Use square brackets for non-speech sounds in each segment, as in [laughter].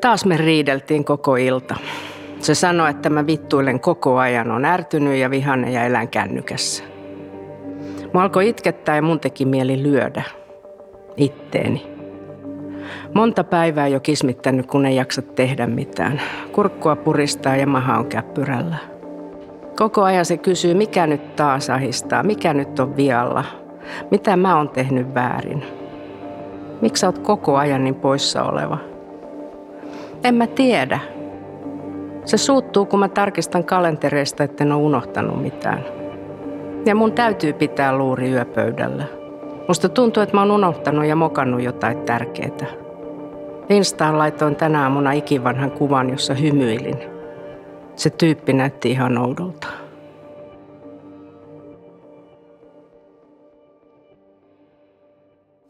Taas me riideltiin koko ilta. Se sanoi, että mä vittuilen koko ajan, on ärtynyt ja vihanen ja elän kännykässä. Mä alkoi itkettää ja mun teki mieli lyödä itteeni. Monta päivää jo kismittänyt, kun ei jaksa tehdä mitään. Kurkkua puristaa ja maha on käppyrällä. Koko ajan se kysyy, mikä nyt taas ahistaa, mikä nyt on vialla, mitä mä oon tehnyt väärin. Miksi sä oot koko ajan niin poissa oleva? En mä tiedä. Se suuttuu, kun mä tarkistan kalentereista, että en ole unohtanut mitään. Ja mun täytyy pitää luuri yöpöydällä. Musta tuntuu, että mä oon unohtanut ja mokannut jotain tärkeää. Instaan laitoin tänä aamuna ikivanhan kuvan, jossa hymyilin. Se tyyppi näytti ihan oudolta.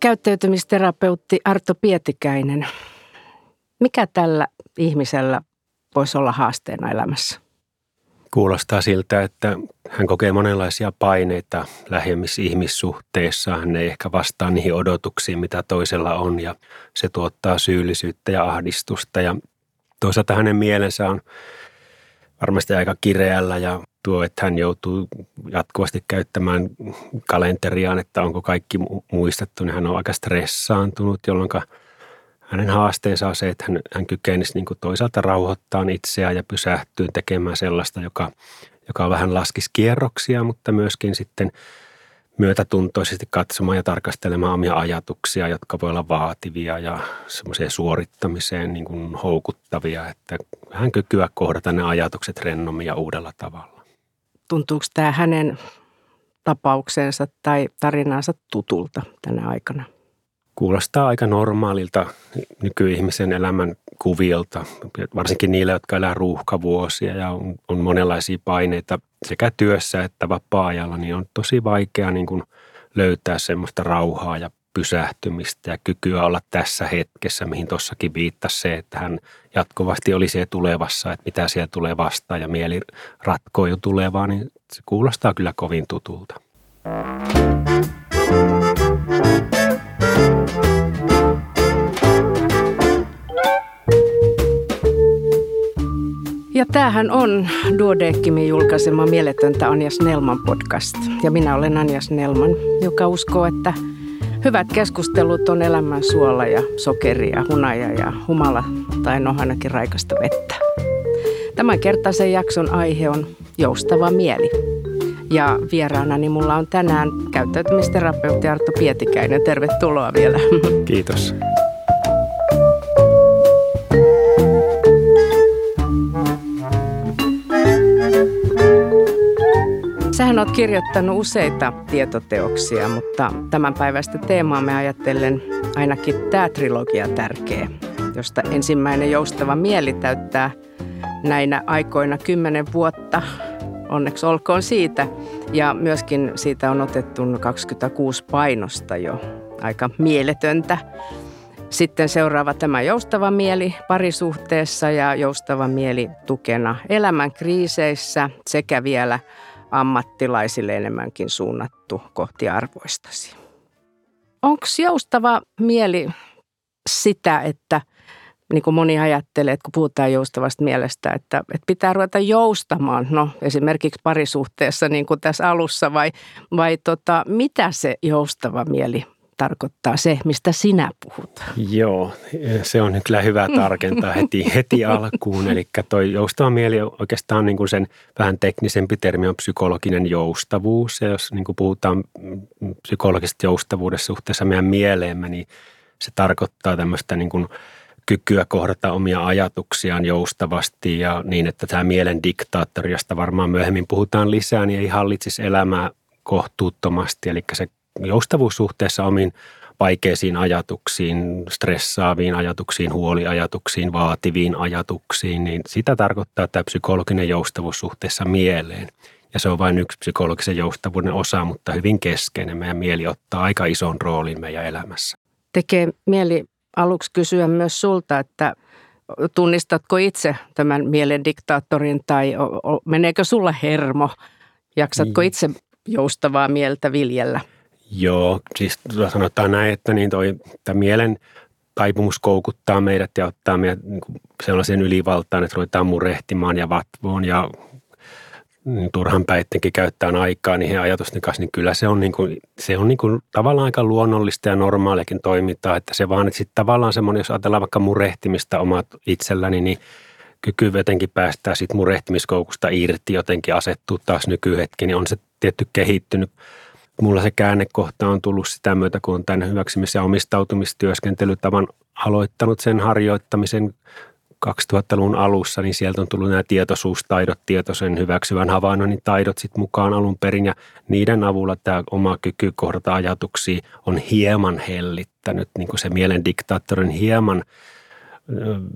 Käyttäytymisterapeutti Arto Pietikäinen. Mikä tällä ihmisellä voisi olla haasteena elämässä? Kuulostaa siltä, että hän kokee monenlaisia paineita lähemmissä ihmissuhteissa. Hän ei ehkä vastaa niihin odotuksiin, mitä toisella on ja se tuottaa syyllisyyttä ja ahdistusta. Ja toisaalta hänen mielensä on varmasti aika kireällä ja tuo, että hän joutuu jatkuvasti käyttämään kalenteriaan, että onko kaikki muistettu, niin hän on aika stressaantunut, jolloin – hänen haasteensa on se, että hän, hän kykenisi niin kuin toisaalta rauhoittaa itseään ja pysähtyä tekemään sellaista, joka, joka vähän laskisi kierroksia, mutta myöskin sitten myötätuntoisesti katsomaan ja tarkastelemaan omia ajatuksia, jotka voi olla vaativia ja semmoiseen suorittamiseen niin kuin houkuttavia, että hän kykyä kohdata ne ajatukset rennommin ja uudella tavalla. Tuntuuko tämä hänen tapauksensa tai tarinansa tutulta tänä aikana? Kuulostaa aika normaalilta nykyihmisen elämän kuviolta, varsinkin niille, jotka elää ruuhkavuosia ja on, on monenlaisia paineita sekä työssä että vapaa-ajalla, niin on tosi vaikea niin kuin löytää semmoista rauhaa ja pysähtymistä ja kykyä olla tässä hetkessä, mihin tuossakin viittasi se, että hän jatkuvasti oli siellä tulevassa, että mitä siellä tulee vastaan ja mieli ratkoo jo tulevaa, niin se kuulostaa kyllä kovin tutulta. Ja tämähän on Duodeckimin julkaisema Mieletöntä Anja Snellman podcast. Ja minä olen Anja Snellman, joka uskoo, että hyvät keskustelut on elämän suola ja sokeri ja hunaja ja humala tai no ainakin raikasta vettä. Tämän kertaisen jakson aihe on joustava mieli. Ja vieraanani mulla on tänään käyttäytymisterapeutti Arto Pietikäinen. Tervetuloa vielä. Kiitos. Sähän oot kirjoittanut useita tietoteoksia, mutta tämän päivästä teemaamme ajatellen ainakin tämä trilogia tärkeä, josta ensimmäinen joustava mieli täyttää näinä aikoina kymmenen vuotta. Onneksi olkoon siitä. Ja myöskin siitä on otettu 26 painosta jo. Aika mieletöntä. Sitten seuraava tämä joustava mieli parisuhteessa ja joustava mieli tukena elämän kriiseissä sekä vielä – ammattilaisille enemmänkin suunnattu kohti arvoistasi. Onko joustava mieli sitä, että niin kuin moni ajattelee, että kun puhutaan joustavasta mielestä, että, että pitää ruveta joustamaan, no esimerkiksi parisuhteessa niin kuin tässä alussa, vai, vai tota, mitä se joustava mieli tarkoittaa se, mistä sinä puhut. Joo, se on kyllä hyvä tarkentaa heti, heti alkuun. Eli toi joustava mieli oikeastaan niin kuin sen vähän teknisempi termi on psykologinen joustavuus. Ja jos niin kuin puhutaan psykologisesta joustavuudessa suhteessa meidän mieleemme, niin se tarkoittaa tämmöistä niin kuin kykyä kohdata omia ajatuksiaan joustavasti ja niin, että tämä mielen diktaattori, josta varmaan myöhemmin puhutaan lisää, niin ei hallitsisi elämää kohtuuttomasti. Eli se joustavuus suhteessa omiin vaikeisiin ajatuksiin, stressaaviin ajatuksiin, huoliajatuksiin, vaativiin ajatuksiin, niin sitä tarkoittaa tämä psykologinen joustavuus suhteessa mieleen. Ja se on vain yksi psykologisen joustavuuden osa, mutta hyvin keskeinen. Meidän mieli ottaa aika ison roolin meidän elämässä. Tekee mieli aluksi kysyä myös sulta, että tunnistatko itse tämän mielen diktaattorin tai meneekö sulla hermo? Jaksatko niin. itse joustavaa mieltä viljellä? Joo, siis sanotaan näin, että niin toi, mielen taipumus koukuttaa meidät ja ottaa meidät niin sellaisen ylivaltaan, että ruvetaan murehtimaan ja vatvoon ja niin turhan päittenkin käyttää aikaa niihin ajatusten kanssa, niin kyllä se on, niin kuin, se on niin kuin tavallaan aika luonnollista ja normaalikin toimintaa, että se vaan, että sitten tavallaan semmoinen, jos ajatellaan vaikka murehtimista omat itselläni, niin kyky jotenkin päästää siitä murehtimiskoukusta irti, jotenkin asettuu taas nykyhetki, niin on se tietty kehittynyt. Mulla se käännekohta on tullut sitä myötä, kun on tämän hyväksymis- ja omistautumistyöskentelytavan aloittanut sen harjoittamisen 2000-luvun alussa, niin sieltä on tullut nämä tietoisuustaidot, tietoisen hyväksyvän havainnoinnin taidot sitten mukaan alun perin. Ja niiden avulla tämä oma kyky kohdata ajatuksia on hieman hellittänyt, niin kuin se mielen diktaattorin hieman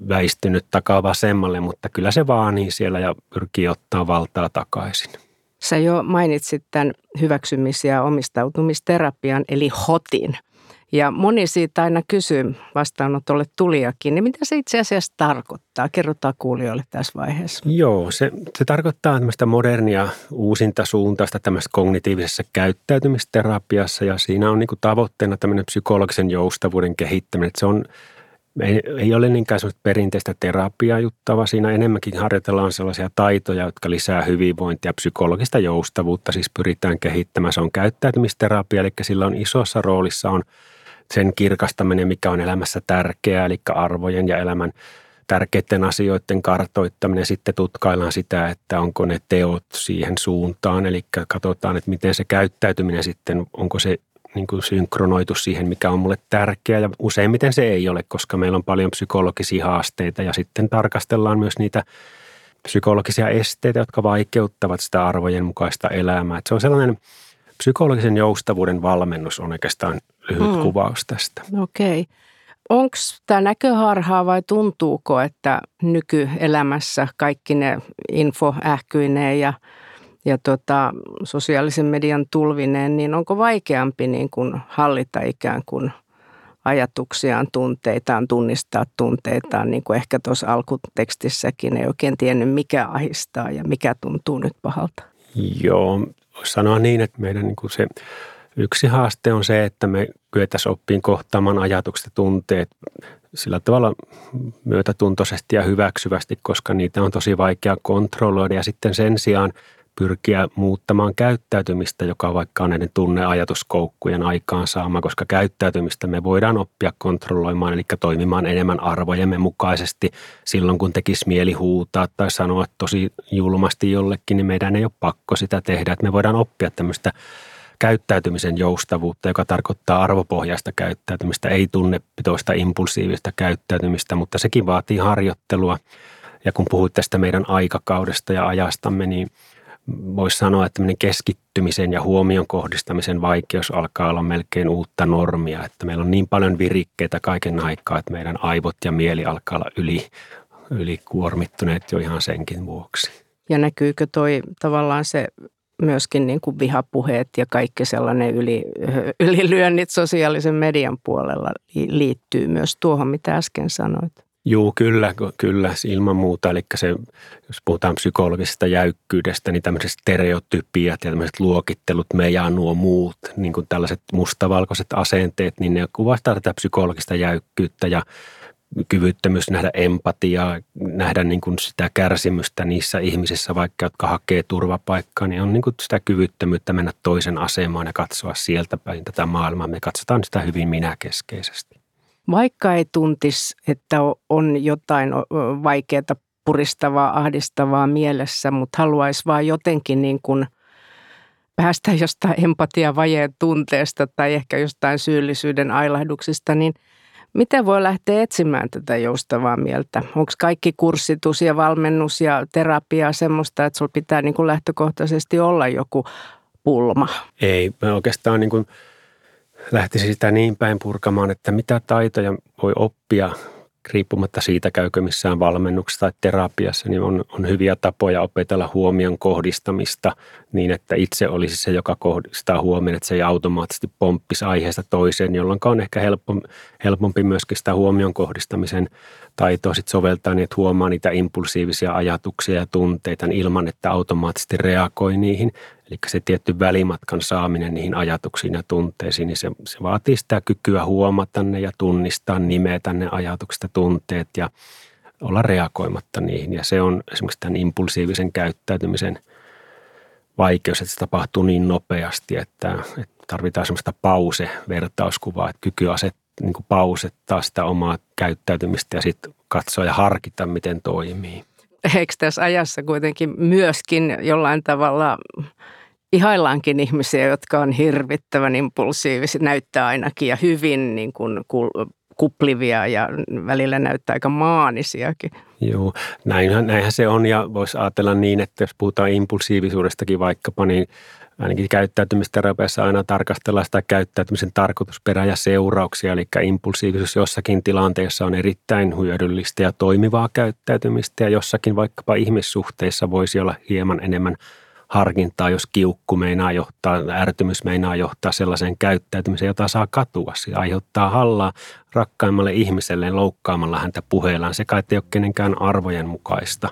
väistynyt takaa vasemmalle, mutta kyllä se vaanii siellä ja pyrkii ottaa valtaa takaisin. Sä jo mainitsit tämän hyväksymis- ja omistautumisterapian, eli HOTin – ja moni siitä aina kysyy vastaanotolle tulijakin, niin mitä se itse asiassa tarkoittaa? Kerrotaan kuulijoille tässä vaiheessa. Joo, se, se tarkoittaa tämmöistä modernia uusinta suuntausta tämmöistä kognitiivisessa käyttäytymisterapiassa ja siinä on niin tavoitteena tämmöinen psykologisen joustavuuden kehittäminen. se on ei, ei ole niinkään sellaista perinteistä terapiaa juttava. Siinä enemmänkin harjoitellaan sellaisia taitoja, jotka lisää hyvinvointia psykologista joustavuutta. Siis pyritään kehittämään. Se on käyttäytymisterapia, eli sillä on isossa roolissa on – sen kirkastaminen, mikä on elämässä tärkeää, eli arvojen ja elämän tärkeiden asioiden kartoittaminen. Sitten tutkaillaan sitä, että onko ne teot siihen suuntaan, eli katsotaan, että miten se käyttäytyminen sitten, onko se niin kuin synkronoitu siihen, mikä on mulle tärkeää. Ja useimmiten se ei ole, koska meillä on paljon psykologisia haasteita ja sitten tarkastellaan myös niitä psykologisia esteitä, jotka vaikeuttavat sitä arvojen mukaista elämää. Että se on sellainen psykologisen joustavuuden valmennus on oikeastaan lyhyt hmm. kuvaus tästä. Okei. Okay. Onko tämä näköharhaa vai tuntuuko, että nykyelämässä kaikki ne info ähkyineen ja, ja tota, sosiaalisen median tulvineen, niin onko vaikeampi niin kuin hallita ikään kuin ajatuksiaan, tunteitaan, tunnistaa tunteitaan, niin kuin ehkä tuossa alkutekstissäkin ei oikein tiennyt, mikä ahistaa ja mikä tuntuu nyt pahalta? Joo, sanoa niin, että meidän niin kuin se Yksi haaste on se, että me kyetäisiin oppiin kohtaamaan ajatukset ja tunteet sillä tavalla myötätuntoisesti ja hyväksyvästi, koska niitä on tosi vaikea kontrolloida ja sitten sen sijaan pyrkiä muuttamaan käyttäytymistä, joka vaikka on näiden tunneajatuskoukkujen aikaansaama, koska käyttäytymistä me voidaan oppia kontrolloimaan, eli toimimaan enemmän arvojemme mukaisesti. Silloin kun tekisi mieli huutaa tai sanoa tosi julmasti jollekin, niin meidän ei ole pakko sitä tehdä. Että me voidaan oppia tämmöistä käyttäytymisen joustavuutta, joka tarkoittaa arvopohjaista käyttäytymistä, ei tunnepitoista impulsiivista käyttäytymistä, mutta sekin vaatii harjoittelua. Ja kun puhuit tästä meidän aikakaudesta ja ajastamme, niin voisi sanoa, että keskittymisen ja huomion kohdistamisen vaikeus alkaa olla melkein uutta normia. Että meillä on niin paljon virikkeitä kaiken aikaa, että meidän aivot ja mieli alkaa olla yli, yli kuormittuneet jo ihan senkin vuoksi. Ja näkyykö toi tavallaan se myöskin niin kuin vihapuheet ja kaikki sellainen yli, ylilyönnit sosiaalisen median puolella liittyy myös tuohon, mitä äsken sanoit. Joo, kyllä, kyllä, ilman muuta. Eli se, jos puhutaan psykologisesta jäykkyydestä, niin tämmöiset stereotypiat ja tämmöiset luokittelut, me ja nuo muut, niin kuin tällaiset mustavalkoiset asenteet, niin ne kuvastaa tätä psykologista jäykkyyttä ja kyvyttömyys nähdä empatiaa, nähdä niin kuin sitä kärsimystä niissä ihmisissä, vaikka jotka hakee turvapaikkaa, niin on niin kuin sitä kyvyttömyyttä mennä toisen asemaan ja katsoa sieltä päin tätä maailmaa. Me katsotaan sitä hyvin minäkeskeisesti. Vaikka ei tuntisi, että on jotain vaikeaa, puristavaa, ahdistavaa mielessä, mutta haluaisi vaan jotenkin niin kuin päästä [laughs] jostain empatiavajeen tunteesta tai ehkä jostain syyllisyyden ailahduksista, niin – Miten voi lähteä etsimään tätä joustavaa mieltä? Onko kaikki kurssitus ja valmennus ja terapia semmoista, että sulla pitää niin kuin lähtökohtaisesti olla joku pulma? Ei, mä oikeastaan niin kuin lähtisin sitä niin päin purkamaan, että mitä taitoja voi oppia riippumatta siitä, käykö missään valmennuksessa tai terapiassa, niin on, on hyviä tapoja opetella huomion kohdistamista niin, että itse olisi se, joka kohdistaa huomioon, että se ei automaattisesti pomppisi aiheesta toiseen, jolloin on ehkä helpompi, helpompi myöskin sitä huomion kohdistamisen taitoa sit soveltaa niin, että huomaa niitä impulsiivisia ajatuksia ja tunteita ilman, että automaattisesti reagoi niihin. Eli se tietty välimatkan saaminen niihin ajatuksiin ja tunteisiin, niin se, se vaatii sitä kykyä huomata ne ja tunnistaa, nimetä ne ajatukset ja tunteet ja olla reagoimatta niihin. Ja se on esimerkiksi tämän impulsiivisen käyttäytymisen vaikeus, että se tapahtuu niin nopeasti, että, että tarvitaan semmoista pause-vertauskuvaa, että kyky asettaa niin pausettaa sitä omaa käyttäytymistä ja sitten katsoa ja harkita, miten toimii. Eikö tässä ajassa kuitenkin myöskin jollain tavalla ihaillaankin ihmisiä, jotka on hirvittävän impulsiivisia, näyttää ainakin ja hyvin niin kuin kuplivia ja välillä näyttää aika maanisiakin. Joo, näinhän, näinhän se on ja voisi ajatella niin, että jos puhutaan impulsiivisuudestakin vaikkapa, niin ainakin käyttäytymisterapiassa aina tarkastellaan sitä käyttäytymisen tarkoitusperää ja seurauksia, eli impulsiivisuus jossakin tilanteessa on erittäin hyödyllistä ja toimivaa käyttäytymistä ja jossakin vaikkapa ihmissuhteissa voisi olla hieman enemmän harkintaa, jos kiukku meinaa johtaa, ärtymys meinaa johtaa sellaiseen käyttäytymiseen, jota saa katua. Se aiheuttaa hallaa rakkaimmalle ihmiselle loukkaamalla häntä puheellaan. Se kai ei ole kenenkään arvojen mukaista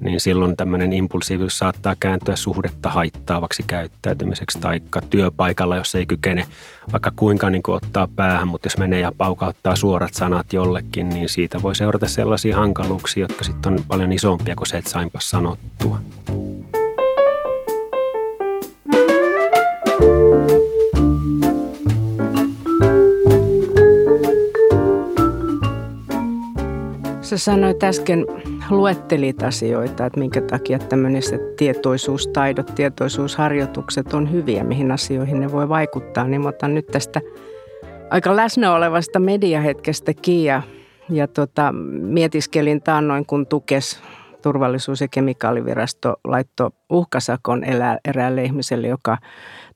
niin silloin tämmöinen impulsiivisuus saattaa kääntyä suhdetta haittaavaksi käyttäytymiseksi tai työpaikalla, jos ei kykene vaikka kuinka niin kuin ottaa päähän, mutta jos menee ja paukauttaa suorat sanat jollekin, niin siitä voi seurata sellaisia hankaluuksia, jotka sitten on paljon isompia kuin se, että sainpa sanottua. Sä sanoit äsken, luettelit asioita, että minkä takia tämmöiset tietoisuustaidot, tietoisuusharjoitukset on hyviä, mihin asioihin ne voi vaikuttaa. Niin mä otan nyt tästä aika läsnä olevasta mediahetkestä ja, ja tota, mietiskelin taannoin, kun tukes turvallisuus- ja kemikaalivirasto laittoi uhkasakon eräälle ihmiselle, joka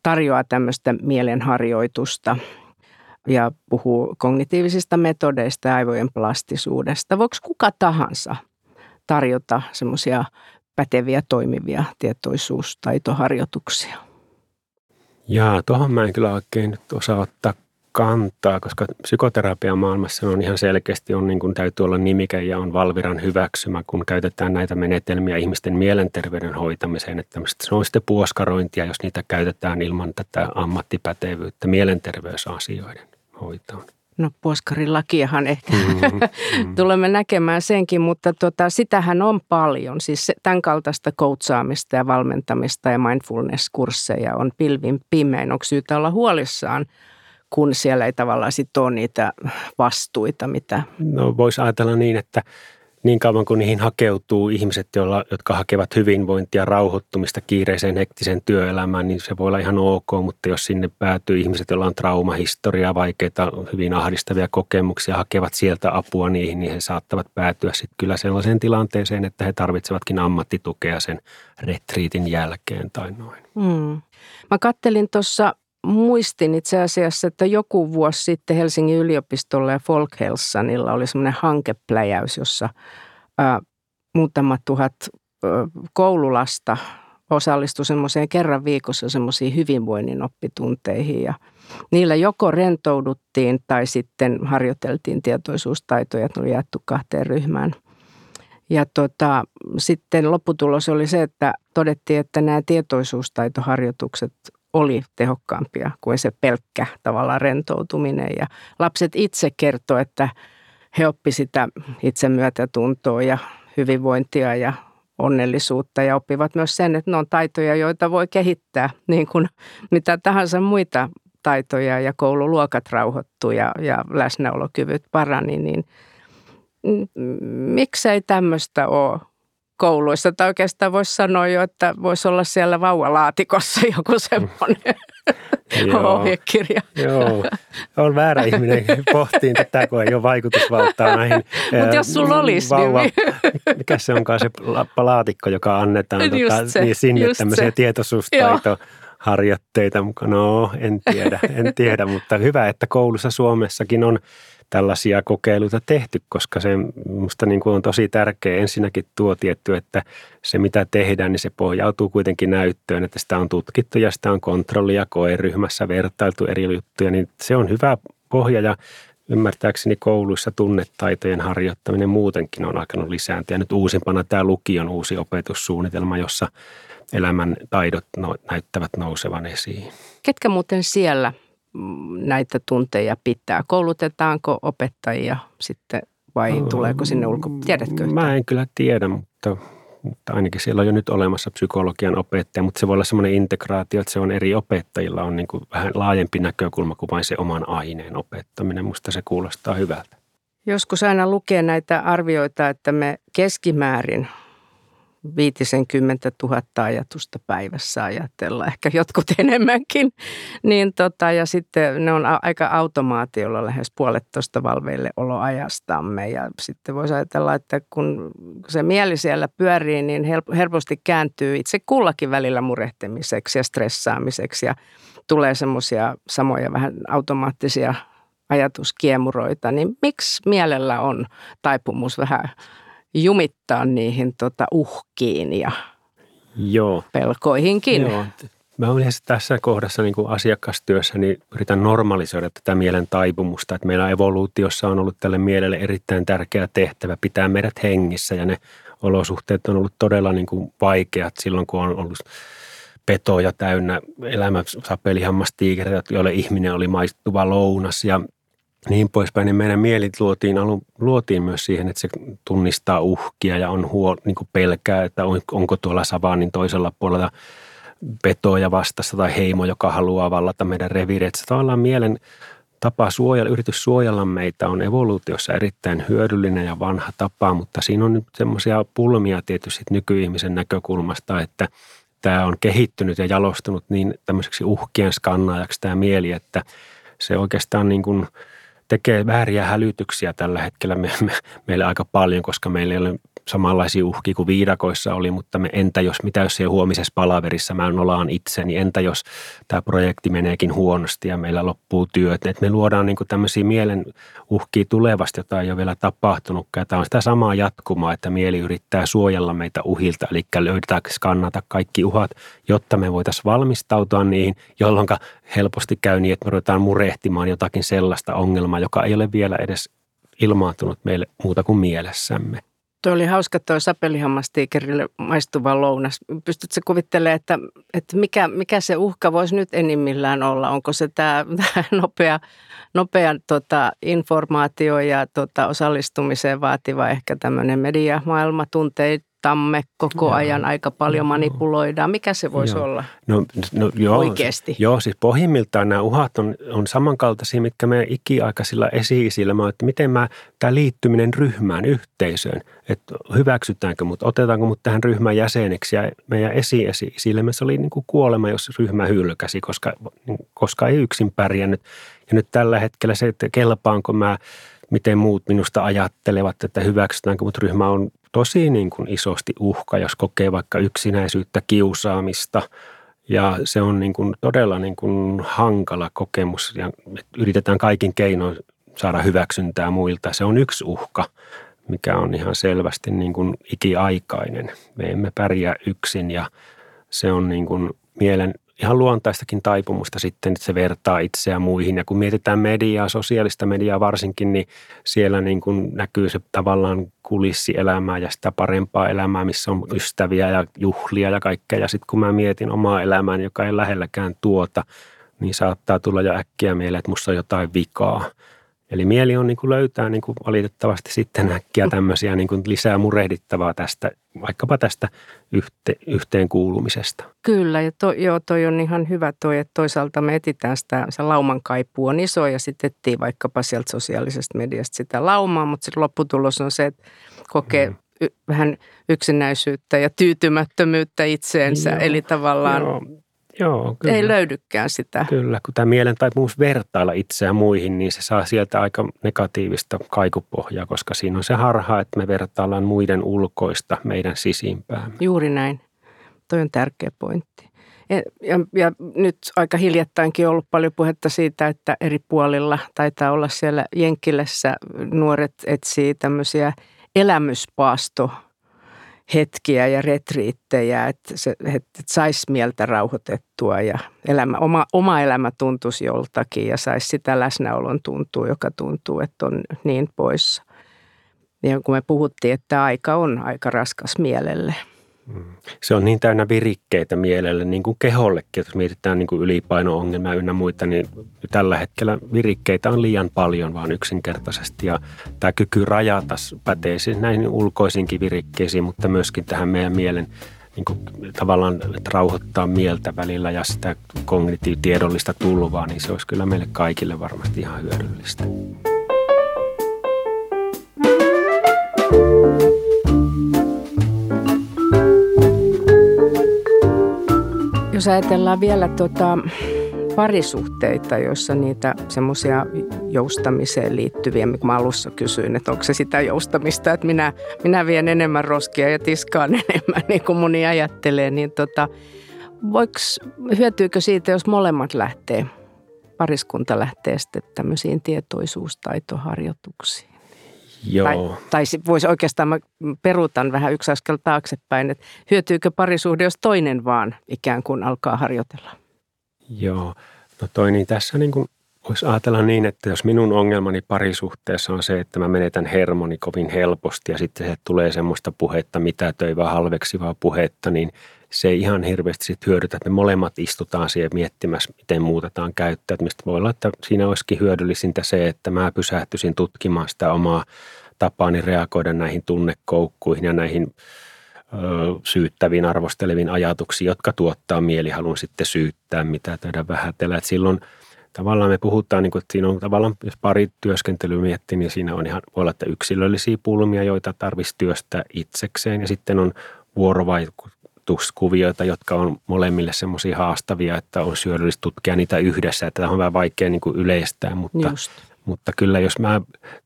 tarjoaa tämmöistä mielenharjoitusta – ja puhuu kognitiivisista metodeista ja aivojen plastisuudesta. Voiko kuka tahansa tarjota semmoisia päteviä, toimivia tietoisuustaitoharjoituksia? Jaa, tuohon mä en kyllä oikein osaa ottaa kantaa, koska psykoterapian maailmassa on ihan selkeästi, on niin kuin täytyy olla nimikä ja on Valviran hyväksymä, kun käytetään näitä menetelmiä ihmisten mielenterveyden hoitamiseen. Että se on sitten puoskarointia, jos niitä käytetään ilman tätä ammattipätevyyttä mielenterveysasioiden hoitoon. No puoskarilakiahan ehkä [laughs] mm-hmm. tulemme näkemään senkin, mutta tota, sitähän on paljon. Siis se, tämän kaltaista koutsaamista ja valmentamista ja mindfulness-kursseja on pilvin pimein. Onko syytä olla huolissaan, kun siellä ei tavallaan sit ole niitä vastuita, mitä... No voisi ajatella niin, että niin kauan kuin niihin hakeutuu ihmiset, joilla, jotka hakevat hyvinvointia, rauhoittumista kiireiseen hektisen työelämään, niin se voi olla ihan ok, mutta jos sinne päätyy ihmiset, joilla on traumahistoriaa, vaikeita, hyvin ahdistavia kokemuksia, hakevat sieltä apua niihin, niin he saattavat päätyä sitten kyllä sellaiseen tilanteeseen, että he tarvitsevatkin ammattitukea sen retriitin jälkeen tai noin. Hmm. Mä kattelin tuossa muistin itse asiassa, että joku vuosi sitten Helsingin yliopistolla ja Folkhälsanilla oli semmoinen hankepläjäys, jossa ää, muutama tuhat ää, koululasta osallistui semmoiseen kerran viikossa semmoisiin hyvinvoinnin oppitunteihin ja niillä joko rentouduttiin tai sitten harjoiteltiin tietoisuustaitoja, että oli jaettu kahteen ryhmään. Ja tota, sitten lopputulos oli se, että todettiin, että nämä tietoisuustaitoharjoitukset oli tehokkaampia kuin se pelkkä tavallaan rentoutuminen. Ja lapset itse kertoo, että he oppi sitä itsemyötätuntoa ja hyvinvointia ja onnellisuutta ja oppivat myös sen, että ne on taitoja, joita voi kehittää [laughs] niin kuin mitä tahansa muita taitoja ja koululuokat rauhoittu ja, ja läsnäolokyvyt parani, niin miksei tämmöistä ole kouluissa. Tai oikeastaan voisi sanoa jo, että voisi olla siellä vauvalaatikossa [laughs] joku semmoinen [laughs] ohjekirja. Joo, on väärä ihminen pohtiin tätä, kun ei ole vaikutusvaltaa näihin. Mutta jos sulla olisi, niin vauva, niin... [laughs] Mikä se onkaan se laatikko, joka annetaan tuota, se, niin sinne tämmöisiä tietoisuustaito harjoitteita mukaan. No, en tiedä, en tiedä, mutta hyvä, että koulussa Suomessakin on tällaisia kokeiluita tehty, koska se minusta niin kuin on tosi tärkeä ensinnäkin tuo tietty, että se mitä tehdään, niin se pohjautuu kuitenkin näyttöön, että sitä on tutkittu ja sitä on kontrolli- ja koeryhmässä vertailtu eri juttuja, niin se on hyvä pohja ja ymmärtääkseni kouluissa tunnetaitojen harjoittaminen muutenkin on alkanut lisääntyä. Nyt uusimpana tämä lukion uusi opetussuunnitelma, jossa elämän taidot no, näyttävät nousevan esiin. Ketkä muuten siellä näitä tunteja pitää? Koulutetaanko opettajia sitten vai tuleeko sinne ulko? Tiedätkö? Mä en kyllä tiedä, mutta, mutta ainakin siellä on jo nyt olemassa psykologian opettaja, mutta se voi olla semmoinen integraatio, että se on eri opettajilla on niin kuin vähän laajempi näkökulma kuin vain se oman aineen opettaminen. Musta se kuulostaa hyvältä. Joskus aina lukee näitä arvioita, että me keskimäärin viitisenkymmentä tuhatta ajatusta päivässä ajatella, ehkä jotkut [laughs] enemmänkin. Niin tota, ja sitten ne on aika automaatiolla lähes puolet tuosta valveille oloajastamme. Ja sitten voisi ajatella, että kun se mieli siellä pyörii, niin helposti kääntyy itse kullakin välillä murehtimiseksi ja stressaamiseksi. Ja tulee semmoisia samoja vähän automaattisia ajatuskiemuroita, niin miksi mielellä on taipumus vähän jumittaa niihin tota uhkiin ja Joo. pelkoihinkin. Joo. Mä olen tässä kohdassa niin kuin asiakastyössä niin yritän normalisoida tätä mielen taipumusta, että meillä evoluutiossa on ollut tälle mielelle erittäin tärkeä tehtävä pitää meidät hengissä ja ne olosuhteet on ollut todella niin kuin vaikeat silloin, kun on ollut petoja täynnä elämä sapelihammastiikereitä, joille ihminen oli maistuva lounas ja niin poispäin, niin meidän mielit luotiin, luotiin myös siihen, että se tunnistaa uhkia ja on huol, niin kuin pelkää, että on, onko tuolla savanin toisella puolella petoja vastassa tai heimo, joka haluaa vallata meidän reviirit. Se tavallaan mielen tapa suojella, yritys suojella meitä on evoluutiossa erittäin hyödyllinen ja vanha tapa, mutta siinä on nyt semmoisia pulmia tietysti nykyihmisen näkökulmasta, että tämä on kehittynyt ja jalostunut niin tämmöiseksi uhkien skannaajaksi tämä mieli, että se oikeastaan niin kuin – tekee vääriä hälytyksiä tällä hetkellä me, me, meille aika paljon, koska meillä ei ole samanlaisia uhkia kuin viidakoissa oli, mutta me, entä jos, mitä jos siellä huomisessa palaverissa mä nolaan itseni, niin entä jos tämä projekti meneekin huonosti ja meillä loppuu työt. Et me luodaan niin kuin tämmöisiä mielen uhkia tulevasti, jota ei ole vielä tapahtunutkaan. Tämä on sitä samaa jatkumaa, että mieli yrittää suojella meitä uhilta, eli löydetään skannata kaikki uhat, jotta me voitaisiin valmistautua niihin, jolloin helposti käy niin, että me ruvetaan murehtimaan jotakin sellaista ongelmaa, joka ei ole vielä edes ilmaantunut meille muuta kuin mielessämme. Tuo oli hauska tuo sapelihammastiikerille maistuva lounas. Pystytkö kuvittelemaan, että, että mikä, mikä se uhka voisi nyt enimmillään olla? Onko se tämä, [laughs] tämä nopea, nopea tota, informaatio ja tota, osallistumiseen vaativa ehkä tämmöinen mediamaailma, tunteet, tamme koko joo. ajan aika paljon manipuloidaan. Mikä se voisi joo. olla no, no, joo, oikeasti? Joo, siis pohjimmiltaan nämä uhat on, on samankaltaisia, mitkä meidän ikiaikaisilla esi-isillä, että miten mä, tämä liittyminen ryhmään, yhteisöön, että hyväksytäänkö mut, otetaanko mut tähän ryhmän jäseneksi ja meidän esi-esi-isille se oli niin kuin kuolema, jos ryhmä hylkäsi, koska, koska ei yksin pärjännyt. Ja nyt tällä hetkellä se, että kelpaanko mä miten muut minusta ajattelevat, että hyväksytäänkö, mutta ryhmä on tosi niin kuin isosti uhka, jos kokee vaikka yksinäisyyttä, kiusaamista. Ja se on niin kuin todella niin kuin hankala kokemus ja yritetään kaikin keinoin saada hyväksyntää muilta. Se on yksi uhka, mikä on ihan selvästi niin kuin ikiaikainen. Me emme pärjää yksin ja se on niin kuin mielen ihan luontaistakin taipumusta sitten, että se vertaa itseä muihin. Ja kun mietitään mediaa, sosiaalista mediaa varsinkin, niin siellä niin kuin näkyy se tavallaan kulissielämää ja sitä parempaa elämää, missä on ystäviä ja juhlia ja kaikkea. Ja sitten kun mä mietin omaa elämääni, joka ei lähelläkään tuota, niin saattaa tulla jo äkkiä mieleen, että musta on jotain vikaa. Eli mieli on niin kuin löytää niin kuin valitettavasti sitten äkkiä tämmöisiä niin kuin lisää murehdittavaa tästä, vaikkapa tästä yhte, yhteenkuulumisesta. Kyllä, ja to, joo, toi on ihan hyvä toi, että toisaalta me etsitään sitä, se lauman kaipuu on iso ja sitten etsii vaikkapa sieltä sosiaalisesta mediasta sitä laumaa, mutta sitten lopputulos on se, että kokee mm. y, vähän yksinäisyyttä ja tyytymättömyyttä itseensä, joo, eli tavallaan... Joo Joo, kyllä. Ei löydykään sitä. Kyllä, kun tämä mielen taipumus vertailla itseään muihin, niin se saa sieltä aika negatiivista kaikupohjaa, koska siinä on se harha, että me vertaillaan muiden ulkoista meidän sisimpään. Juuri näin. Toi on tärkeä pointti. Ja, ja, ja nyt aika hiljattainkin on ollut paljon puhetta siitä, että eri puolilla taitaa olla siellä Jenkkilässä nuoret etsii tämmöisiä elämyspaasto hetkiä ja retriittejä, että, se, että saisi mieltä rauhoitettua ja elämä, oma, oma elämä tuntuisi joltakin ja saisi sitä läsnäolon tuntua, joka tuntuu, että on niin poissa. Ja kun me puhuttiin, että aika on aika raskas mielelle. Mm. Se on niin täynnä virikkeitä mielelle, niin kuin kehollekin. Jos mietitään niin kuin ylipaino-ongelmia ynnä muita, niin tällä hetkellä virikkeitä on liian paljon vaan yksinkertaisesti. Ja tämä kyky rajata pätee siis näihin ulkoisinkin virikkeisiin, mutta myöskin tähän meidän mielen niin kuin tavallaan että rauhoittaa mieltä välillä ja sitä kognitiivitiedollista tulvaa, niin se olisi kyllä meille kaikille varmasti ihan hyödyllistä. Jos ajatellaan vielä tuota parisuhteita, joissa niitä semmoisia joustamiseen liittyviä, mikä mä alussa kysyin, että onko se sitä joustamista, että minä, minä vien enemmän roskia ja tiskaan [laughs] enemmän, niin kuin moni ajattelee, niin tota, voiks, hyötyykö siitä, jos molemmat lähtee, pariskunta lähtee sitten tämmöisiin tietoisuustaitoharjoituksiin? Joo. Tai, tai voisi oikeastaan, mä peruutan vähän yksi askel taaksepäin, että hyötyykö parisuhde, jos toinen vaan ikään kuin alkaa harjoitella? Joo, no toi niin tässä niin kuin voisi ajatella niin, että jos minun ongelmani parisuhteessa on se, että mä menetän hermoni kovin helposti ja sitten se tulee semmoista puhetta, mitä töivää halveksivaa puhetta, niin se ei ihan hirveästi sit hyödytä, että me molemmat istutaan siihen miettimässä, miten muutetaan käyttäytymistä. Voi olla, että siinä olisikin hyödyllisintä se, että mä pysähtyisin tutkimaan sitä omaa tapaani reagoida näihin tunnekoukkuihin ja näihin syyttäviin, arvosteleviin ajatuksiin, jotka tuottaa mielihalun sitten syyttää, mitä tehdä vähätellä. Että silloin tavallaan me puhutaan, niin kuin, että siinä on tavallaan, jos pari työskentelyä miettii, niin siinä on ihan, voi olla, että yksilöllisiä pulmia, joita tarvitsisi työstää itsekseen ja sitten on vuorovaikutuskuvioita, jotka on molemmille semmoisia haastavia, että on syödyllistä tutkia niitä yhdessä, että tämä on vähän vaikea niin kuin yleistää, mutta, mutta kyllä jos mä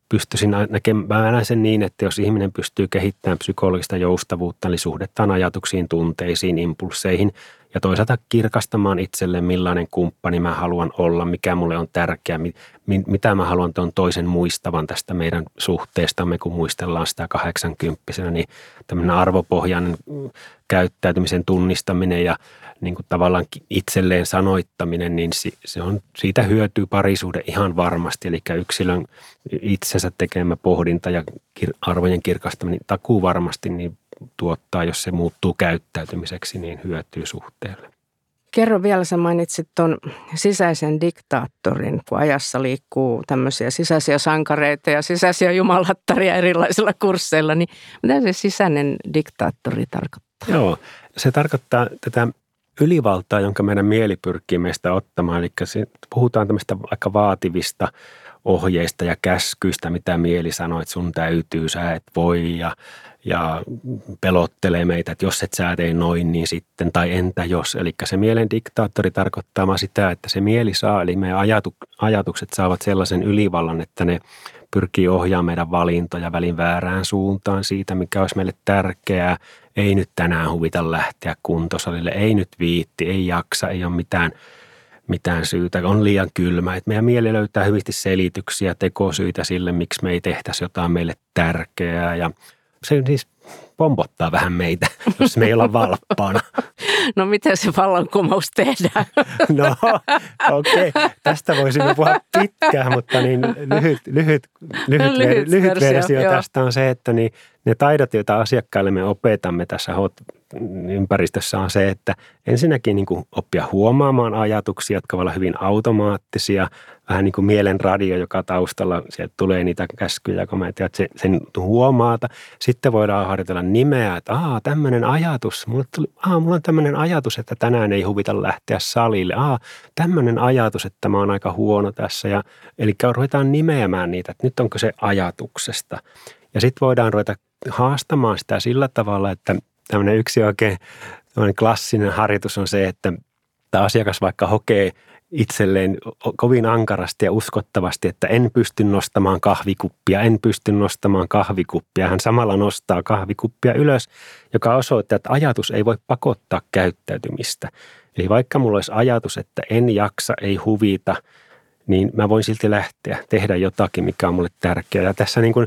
pystyisin näkemään, mä näen sen niin, että jos ihminen pystyy kehittämään psykologista joustavuutta, eli suhdettaan ajatuksiin, tunteisiin, impulseihin ja toisaalta kirkastamaan itselle, millainen kumppani mä haluan olla, mikä mulle on tärkeää, mitä mä haluan tuon toisen muistavan tästä meidän suhteestamme, kun muistellaan sitä 80 niin tämmöinen arvopohjainen käyttäytymisen tunnistaminen ja niin kuin tavallaan itselleen sanoittaminen, niin se on, siitä hyötyy parisuhde ihan varmasti. Eli yksilön itsensä tekemä pohdinta ja arvojen kirkastaminen takuu varmasti niin tuottaa, jos se muuttuu käyttäytymiseksi, niin hyötyy suhteelle. Kerro vielä, sä mainitsit tuon sisäisen diktaattorin, kun ajassa liikkuu tämmöisiä sisäisiä sankareita ja sisäisiä jumalattaria erilaisilla kursseilla, niin mitä se sisäinen diktaattori tarkoittaa? Joo, se tarkoittaa tätä ylivaltaa, jonka meidän mieli pyrkii meistä ottamaan. Eli puhutaan tämmöistä aika vaativista ohjeista ja käskyistä, mitä mieli sanoo, että sun täytyy, sä et voi ja, ja pelottelee meitä, että jos et sä tee noin, niin sitten, tai entä jos. Eli se mielen diktaattori tarkoittaa sitä, että se mieli saa, eli meidän ajatu, ajatukset saavat sellaisen ylivallan, että ne pyrkii ohjaamaan meidän valintoja välin väärään suuntaan siitä, mikä olisi meille tärkeää. Ei nyt tänään huvita lähteä kuntosalille, ei nyt viitti, ei jaksa, ei ole mitään, mitään syytä, on liian kylmä. Et meidän mieli löytää hyvinkin selityksiä, tekosyitä sille, miksi me ei tehtäisi jotain meille tärkeää ja se siis pompottaa vähän meitä, [laughs] jos me ei olla valppaana. [laughs] No miten se vallankumous tehdään? [laughs] No okei, okay. tästä voisimme puhua pitkään, mutta niin lyhyt, lyhyt, lyhyt, lyhyt, lyhyt versio, versio tästä on se, että niin ne taidot, joita asiakkaille me opetamme tässä ympäristössä on se, että ensinnäkin niin kuin oppia huomaamaan ajatuksia, jotka ovat hyvin automaattisia, vähän niin kuin mielen radio, joka taustalla, sieltä tulee niitä käskyjä, kun mä että sen, sen huomaata. Sitten voidaan harjoitella nimeä, että aa, tämmöinen ajatus, mulla, tuli, aa, mulla on tämmöinen ajatus, että tänään ei huvita lähteä salille. Aa, tämmöinen ajatus, että mä oon aika huono tässä. Ja, eli ruvetaan nimeämään niitä, että nyt onko se ajatuksesta. Ja sitten voidaan ruveta haastamaan sitä sillä tavalla, että tämmöinen yksi oikein klassinen harjoitus on se, että tämä asiakas vaikka hokee itselleen kovin ankarasti ja uskottavasti, että en pysty nostamaan kahvikuppia, en pysty nostamaan kahvikuppia. Hän samalla nostaa kahvikuppia ylös, joka osoittaa, että ajatus ei voi pakottaa käyttäytymistä. Eli vaikka mulla olisi ajatus, että en jaksa, ei huvita, niin mä voin silti lähteä, tehdä jotakin, mikä on mulle tärkeää. Ja tässä niin kuin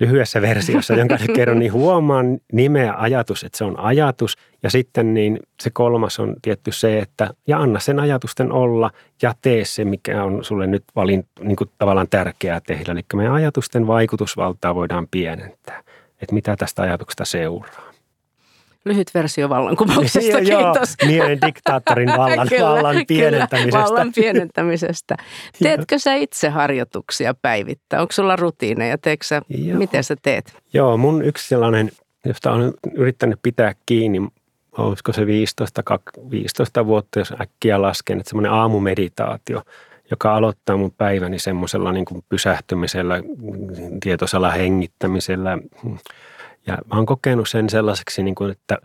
lyhyessä versiossa, jonka nyt kerron, niin huomaan nimeä ajatus, että se on ajatus. Ja sitten niin se kolmas on tietty se, että ja anna sen ajatusten olla ja tee se, mikä on sulle nyt valin, niin kuin tavallaan tärkeää tehdä. Eli meidän ajatusten vaikutusvaltaa voidaan pienentää, että mitä tästä ajatuksesta seuraa. Lyhyt versio vallankumouksesta, kiitos. Joo, mielen diktaattorin vallan, kyllä, vallan pienentämisestä. Kyllä, vallan pienentämisestä. Teetkö sä itse harjoituksia päivittäin? Onko sulla rutiineja? Teekö sä, miten sä teet? Joo, mun yksi sellainen, josta olen yrittänyt pitää kiinni, olisiko se 15, 15 vuotta, jos äkkiä lasken, että semmoinen aamumeditaatio, joka aloittaa mun päiväni semmoisella niin kuin pysähtymisellä, tietoisella hengittämisellä. Ja mä oon kokenut sen sellaiseksi, niin kuin, että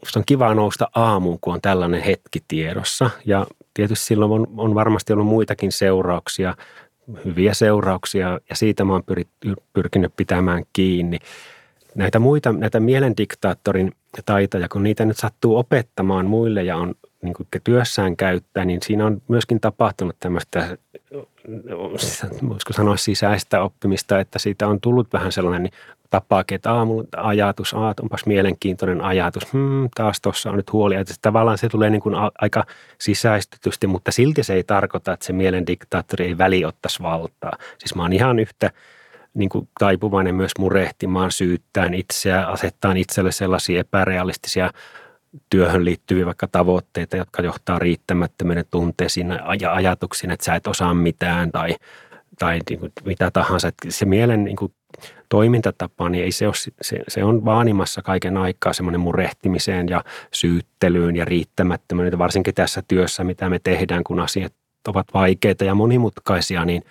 musta on kiva nousta aamuun, kun on tällainen hetki tiedossa. Ja tietysti silloin on, on varmasti ollut muitakin seurauksia, hyviä seurauksia, ja siitä mä oon pyrit, pyrkinyt pitämään kiinni näitä muita, näitä mielendiktaattorin taitoja, kun niitä nyt sattuu opettamaan muille ja on niin kuin työssään käyttää, niin siinä on myöskin tapahtunut tämmöistä, voisiko sanoa sisäistä oppimista, että siitä on tullut vähän sellainen tapaa, että aamulla ajatus, aat, onpas mielenkiintoinen ajatus, hmm, taas tuossa on nyt huoli. Että tavallaan se tulee niin kuin aika sisäistetysti, mutta silti se ei tarkoita, että se mielendiktaattori ei väliottaisi valtaa. Siis mä oon ihan yhtä niin kuin taipuvainen myös murehtimaan, syyttään itseä, asettaa itselle sellaisia epärealistisia työhön liittyviä vaikka tavoitteita, jotka johtaa riittämättömyyden tunteisiin ja ajatuksiin, että sä et osaa mitään tai, tai niin kuin mitä tahansa. Että se mielen niin kuin toimintatapa, niin ei se, ole, se, se on vaanimassa kaiken aikaa semmoinen murehtimiseen ja syyttelyyn ja riittämättömyyden. Varsinkin tässä työssä, mitä me tehdään, kun asiat ovat vaikeita ja monimutkaisia, niin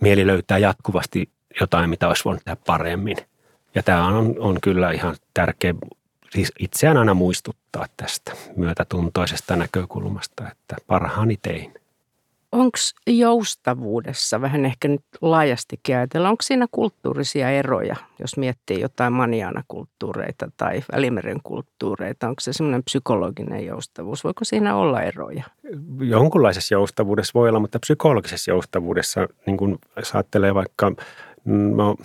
mieli löytää jatkuvasti jotain, mitä olisi voinut tehdä paremmin. Ja tämä on, on kyllä ihan tärkeä, siis itseään aina muistuttaa tästä myötätuntoisesta näkökulmasta, että parhaani tein. Onko joustavuudessa, vähän ehkä nyt laajastikin ajatella, onko siinä kulttuurisia eroja, jos miettii jotain maniana-kulttuureita tai välimeren kulttuureita? Onko se semmoinen psykologinen joustavuus? Voiko siinä olla eroja? Jonkunlaisessa joustavuudessa voi olla, mutta psykologisessa joustavuudessa, niin kuin ajattelee vaikka No,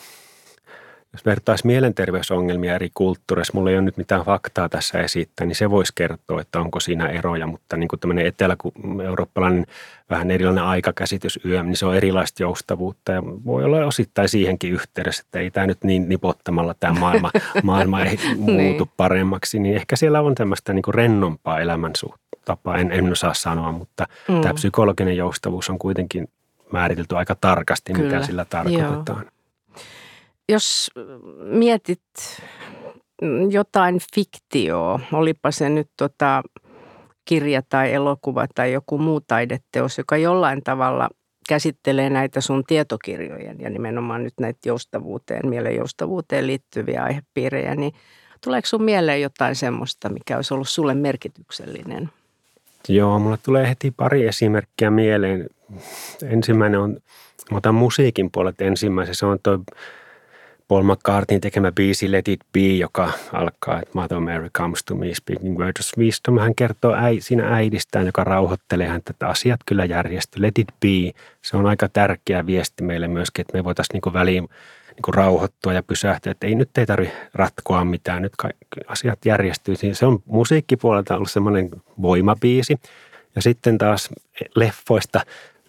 jos vertaisi mielenterveysongelmia eri kulttuureissa, mulla ei ole nyt mitään faktaa tässä esittää, niin se voisi kertoa, että onko siinä eroja, mutta niin kuin tämmöinen etelä-eurooppalainen vähän erilainen aikakäsitys yö, niin se on erilaista joustavuutta ja voi olla osittain siihenkin yhteydessä, että ei tämä nyt niin nipottamalla tämä maailma, [laughs] maailma ei muutu niin. paremmaksi, niin ehkä siellä on tämmöistä niin kuin rennompaa elämäntapaa, en, en osaa sanoa, mutta mm. tämä psykologinen joustavuus on kuitenkin määritelty aika tarkasti, Kyllä. mitä sillä tarkoitetaan. Joo. Jos mietit jotain fiktioa, olipa se nyt tota kirja tai elokuva tai joku muu taideteos, joka jollain tavalla käsittelee näitä sun tietokirjojen ja nimenomaan nyt näitä joustavuuteen, mielen joustavuuteen liittyviä aihepiirejä, niin tuleeko sun mieleen jotain semmoista, mikä olisi ollut sulle merkityksellinen? Joo, mulle tulee heti pari esimerkkiä mieleen. Ensimmäinen on, otan musiikin puolet ensimmäisen, se on tuo Paul McCartneyn tekemä biisi Let It Be, joka alkaa, että Mother Mary comes to me speaking words of wisdom. Hän kertoo äi, siinä äidistään, joka rauhoittelee häntä, että asiat kyllä järjestyy. Let it be. Se on aika tärkeä viesti meille myöskin, että me voitaisiin niin väliin niin kuin rauhoittua ja pysähtyä, että ei nyt ei tarvitse ratkoa mitään, nyt kaikki asiat järjestyy. Se on musiikkipuolelta ollut semmoinen voimabiisi. Ja sitten taas leffoista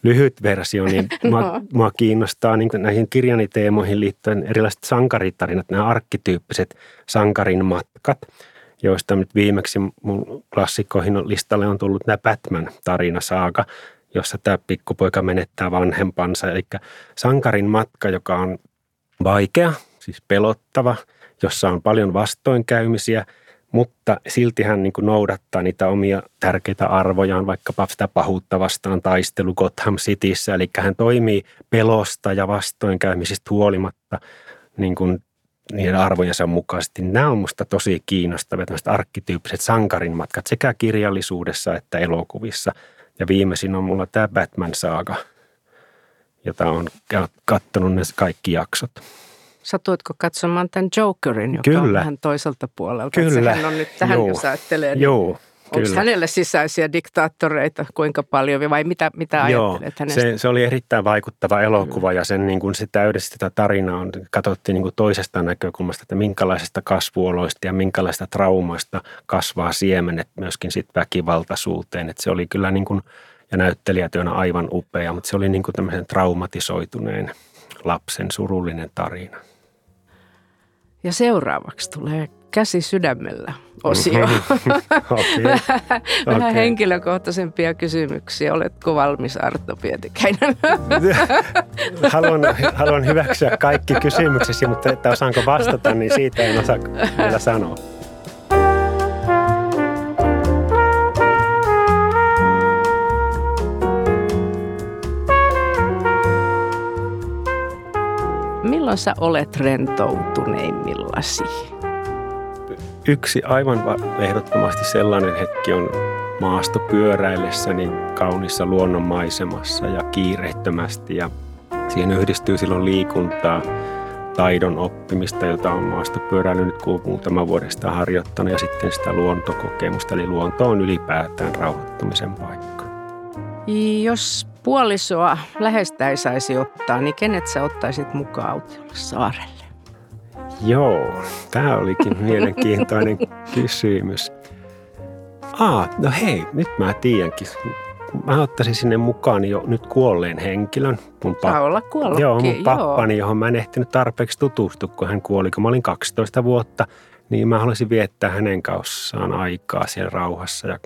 lyhyt versio, niin [laughs] mua, mua kiinnostaa niin näihin kirjani teemoihin liittyen erilaiset sankaritarinat, nämä arkkityyppiset sankarin matkat, joista nyt viimeksi mun klassikkoihin listalle on tullut nämä Batman-tarina saaka, jossa tämä pikkupoika menettää vanhempansa. Eli sankarin matka, joka on vaikea, siis pelottava, jossa on paljon vastoinkäymisiä, mutta silti hän niin kuin noudattaa niitä omia tärkeitä arvojaan, vaikkapa sitä pahuutta vastaan taistelu Gotham Cityssä. Eli hän toimii pelosta ja vastoinkäymisistä huolimatta niin kuin niiden arvojensa mukaisesti. Nämä on minusta tosi kiinnostavia, tämmöiset arkkityyppiset sankarin matkat sekä kirjallisuudessa että elokuvissa. Ja viimeisin on mulla tämä Batman-saaga – jota on katsonut ne kaikki jaksot. Satuitko katsomaan tämän Jokerin, joka Kyllä. on vähän toiselta puolelta? Kyllä. Hän on nyt tähän, Joo. jos ajattelee. Niin Joo. Onko Kyllä. hänelle sisäisiä diktaattoreita kuinka paljon vai mitä, mitä Joo, ajattelet hänestä? Se, se oli erittäin vaikuttava elokuva ja sen, niin kuin se täydessä sitä tarinaa on, katsottiin niin kuin toisesta näkökulmasta, että minkälaisista kasvuoloista ja minkälaista traumoista kasvaa siemenet myöskin sit väkivaltaisuuteen. Että se oli kyllä niin kuin – ja näyttelijätyönä aivan upea, mutta se oli niin kuin tämmöisen traumatisoituneen lapsen surullinen tarina. Ja seuraavaksi tulee käsi sydämellä osio. [laughs] okay. [laughs] Vähän Okei. henkilökohtaisempia kysymyksiä. Oletko valmis Arto Pietikäinen? [laughs] haluan, haluan hyväksyä kaikki kysymyksesi, mutta että osaanko vastata, niin siitä en osaa vielä sanoa. Milloin sä olet rentoutuneimmillasi? Yksi aivan va- ehdottomasti sellainen hetki on maastopyöräillessäni kaunissa luonnonmaisemassa ja kiireettömästi. Ja siihen yhdistyy silloin liikuntaa, taidon oppimista, jota on maastopyöräily nyt kun muutama vuodesta harjoittanut ja sitten sitä luontokokemusta. Eli luonto on ylipäätään rauhoittumisen paikka. Jos puolisoa lähestä ei saisi ottaa, niin kenet sä ottaisit mukaan autiolle saarelle? Joo, tämä olikin mielenkiintoinen [laughs] kysymys. Aa, no hei, nyt mä tiedänkin. Mä ottaisin sinne mukaan jo nyt kuolleen henkilön. Mun Saa olla kuollutkin. Joo, mun pappani, johon mä en ehtinyt tarpeeksi tutustua, kun hän kuoli, kun mä olin 12 vuotta. Niin mä haluaisin viettää hänen kanssaan aikaa siellä rauhassa ja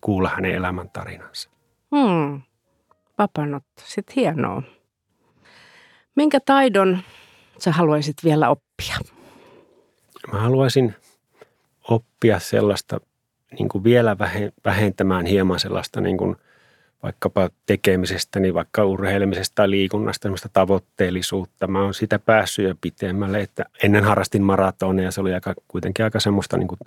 kuulla hänen elämäntarinansa. Hmm. Vapaanotto. Sitten hienoa. Minkä taidon sä haluaisit vielä oppia? Mä haluaisin oppia sellaista niin kuin vielä vähe- vähentämään hieman sellaista niin kuin vaikkapa tekemisestä, niin vaikka urheilemisesta tai liikunnasta, sellaista tavoitteellisuutta. Mä oon sitä päässyt jo pitemmälle, että ennen harrastin maratoneja ja se oli aika, kuitenkin aika semmoista niin kuin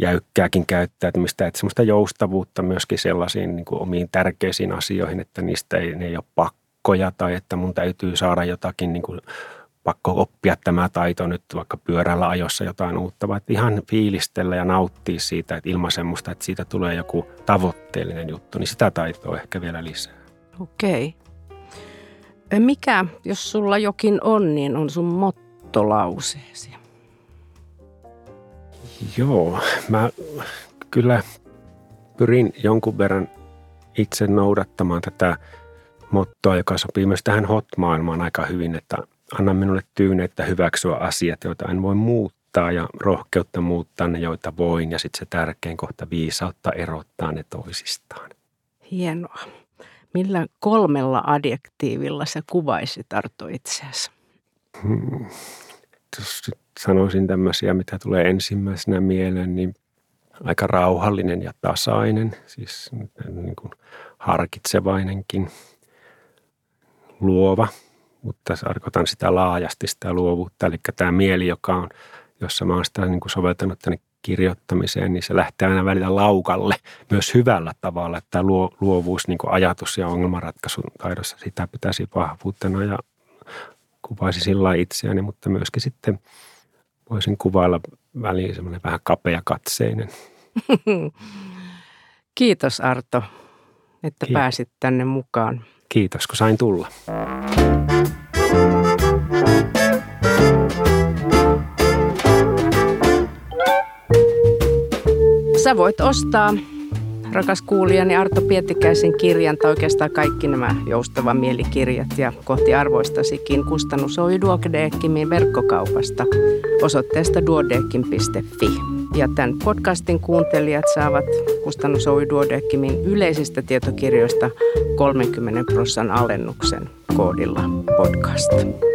jäykkääkin käyttäytymistä, että semmoista joustavuutta myöskin sellaisiin niin kuin omiin tärkeisiin asioihin, että niistä ei, ne ei ole pakkoja tai että mun täytyy saada jotakin niin kuin pakko oppia tämä taito nyt vaikka pyörällä ajossa jotain uutta, vaan ihan fiilistellä ja nauttia siitä, että ilman semmoista, että siitä tulee joku tavoitteellinen juttu, niin sitä taitoa ehkä vielä lisää. Okei. Mikä, jos sulla jokin on, niin on sun mottolauseesi? Joo, mä kyllä pyrin jonkun verran itse noudattamaan tätä mottoa, joka sopii myös tähän hot-maailmaan aika hyvin, että anna minulle tyyneyttä hyväksyä asiat, joita en voi muuttaa ja rohkeutta muuttaa ne, joita voin. Ja sitten se tärkein kohta viisautta erottaa ne toisistaan. Hienoa. Millä kolmella adjektiivilla sä kuvaisit Arto itseäsi? Hmm. Jos nyt sanoisin tämmöisiä, mitä tulee ensimmäisenä mieleen, niin aika rauhallinen ja tasainen, siis niin kuin harkitsevainenkin, luova, mutta tarkoitan sitä laajasti, sitä luovuutta. Eli tämä mieli, joka on, jossa mä oon sitä niin kuin soveltanut tänne kirjoittamiseen, niin se lähtee aina välillä laukalle myös hyvällä tavalla. Että luovuus, niin kuin ajatus ja ongelmanratkaisun taidossa, sitä pitäisi vahvuutena ja kuvaisi sillä itseäni, mutta myöskin sitten voisin kuvailla väliin semmoinen vähän kapea katseinen. [laughs] Kiitos Arto, että Kiitos. pääsit tänne mukaan. Kiitos, kun sain tulla. Sä voit ostaa, rakas kuulijani Arto Pietikäisen kirjan, tai oikeastaan kaikki nämä joustava mielikirjat ja kohti arvoistasikin kustannus Oy Duodekimin verkkokaupasta osoitteesta duodekim.fi. Ja tämän podcastin kuuntelijat saavat kustannus Oy Duodekimin yleisistä tietokirjoista 30 prosentin alennuksen koodilla podcast.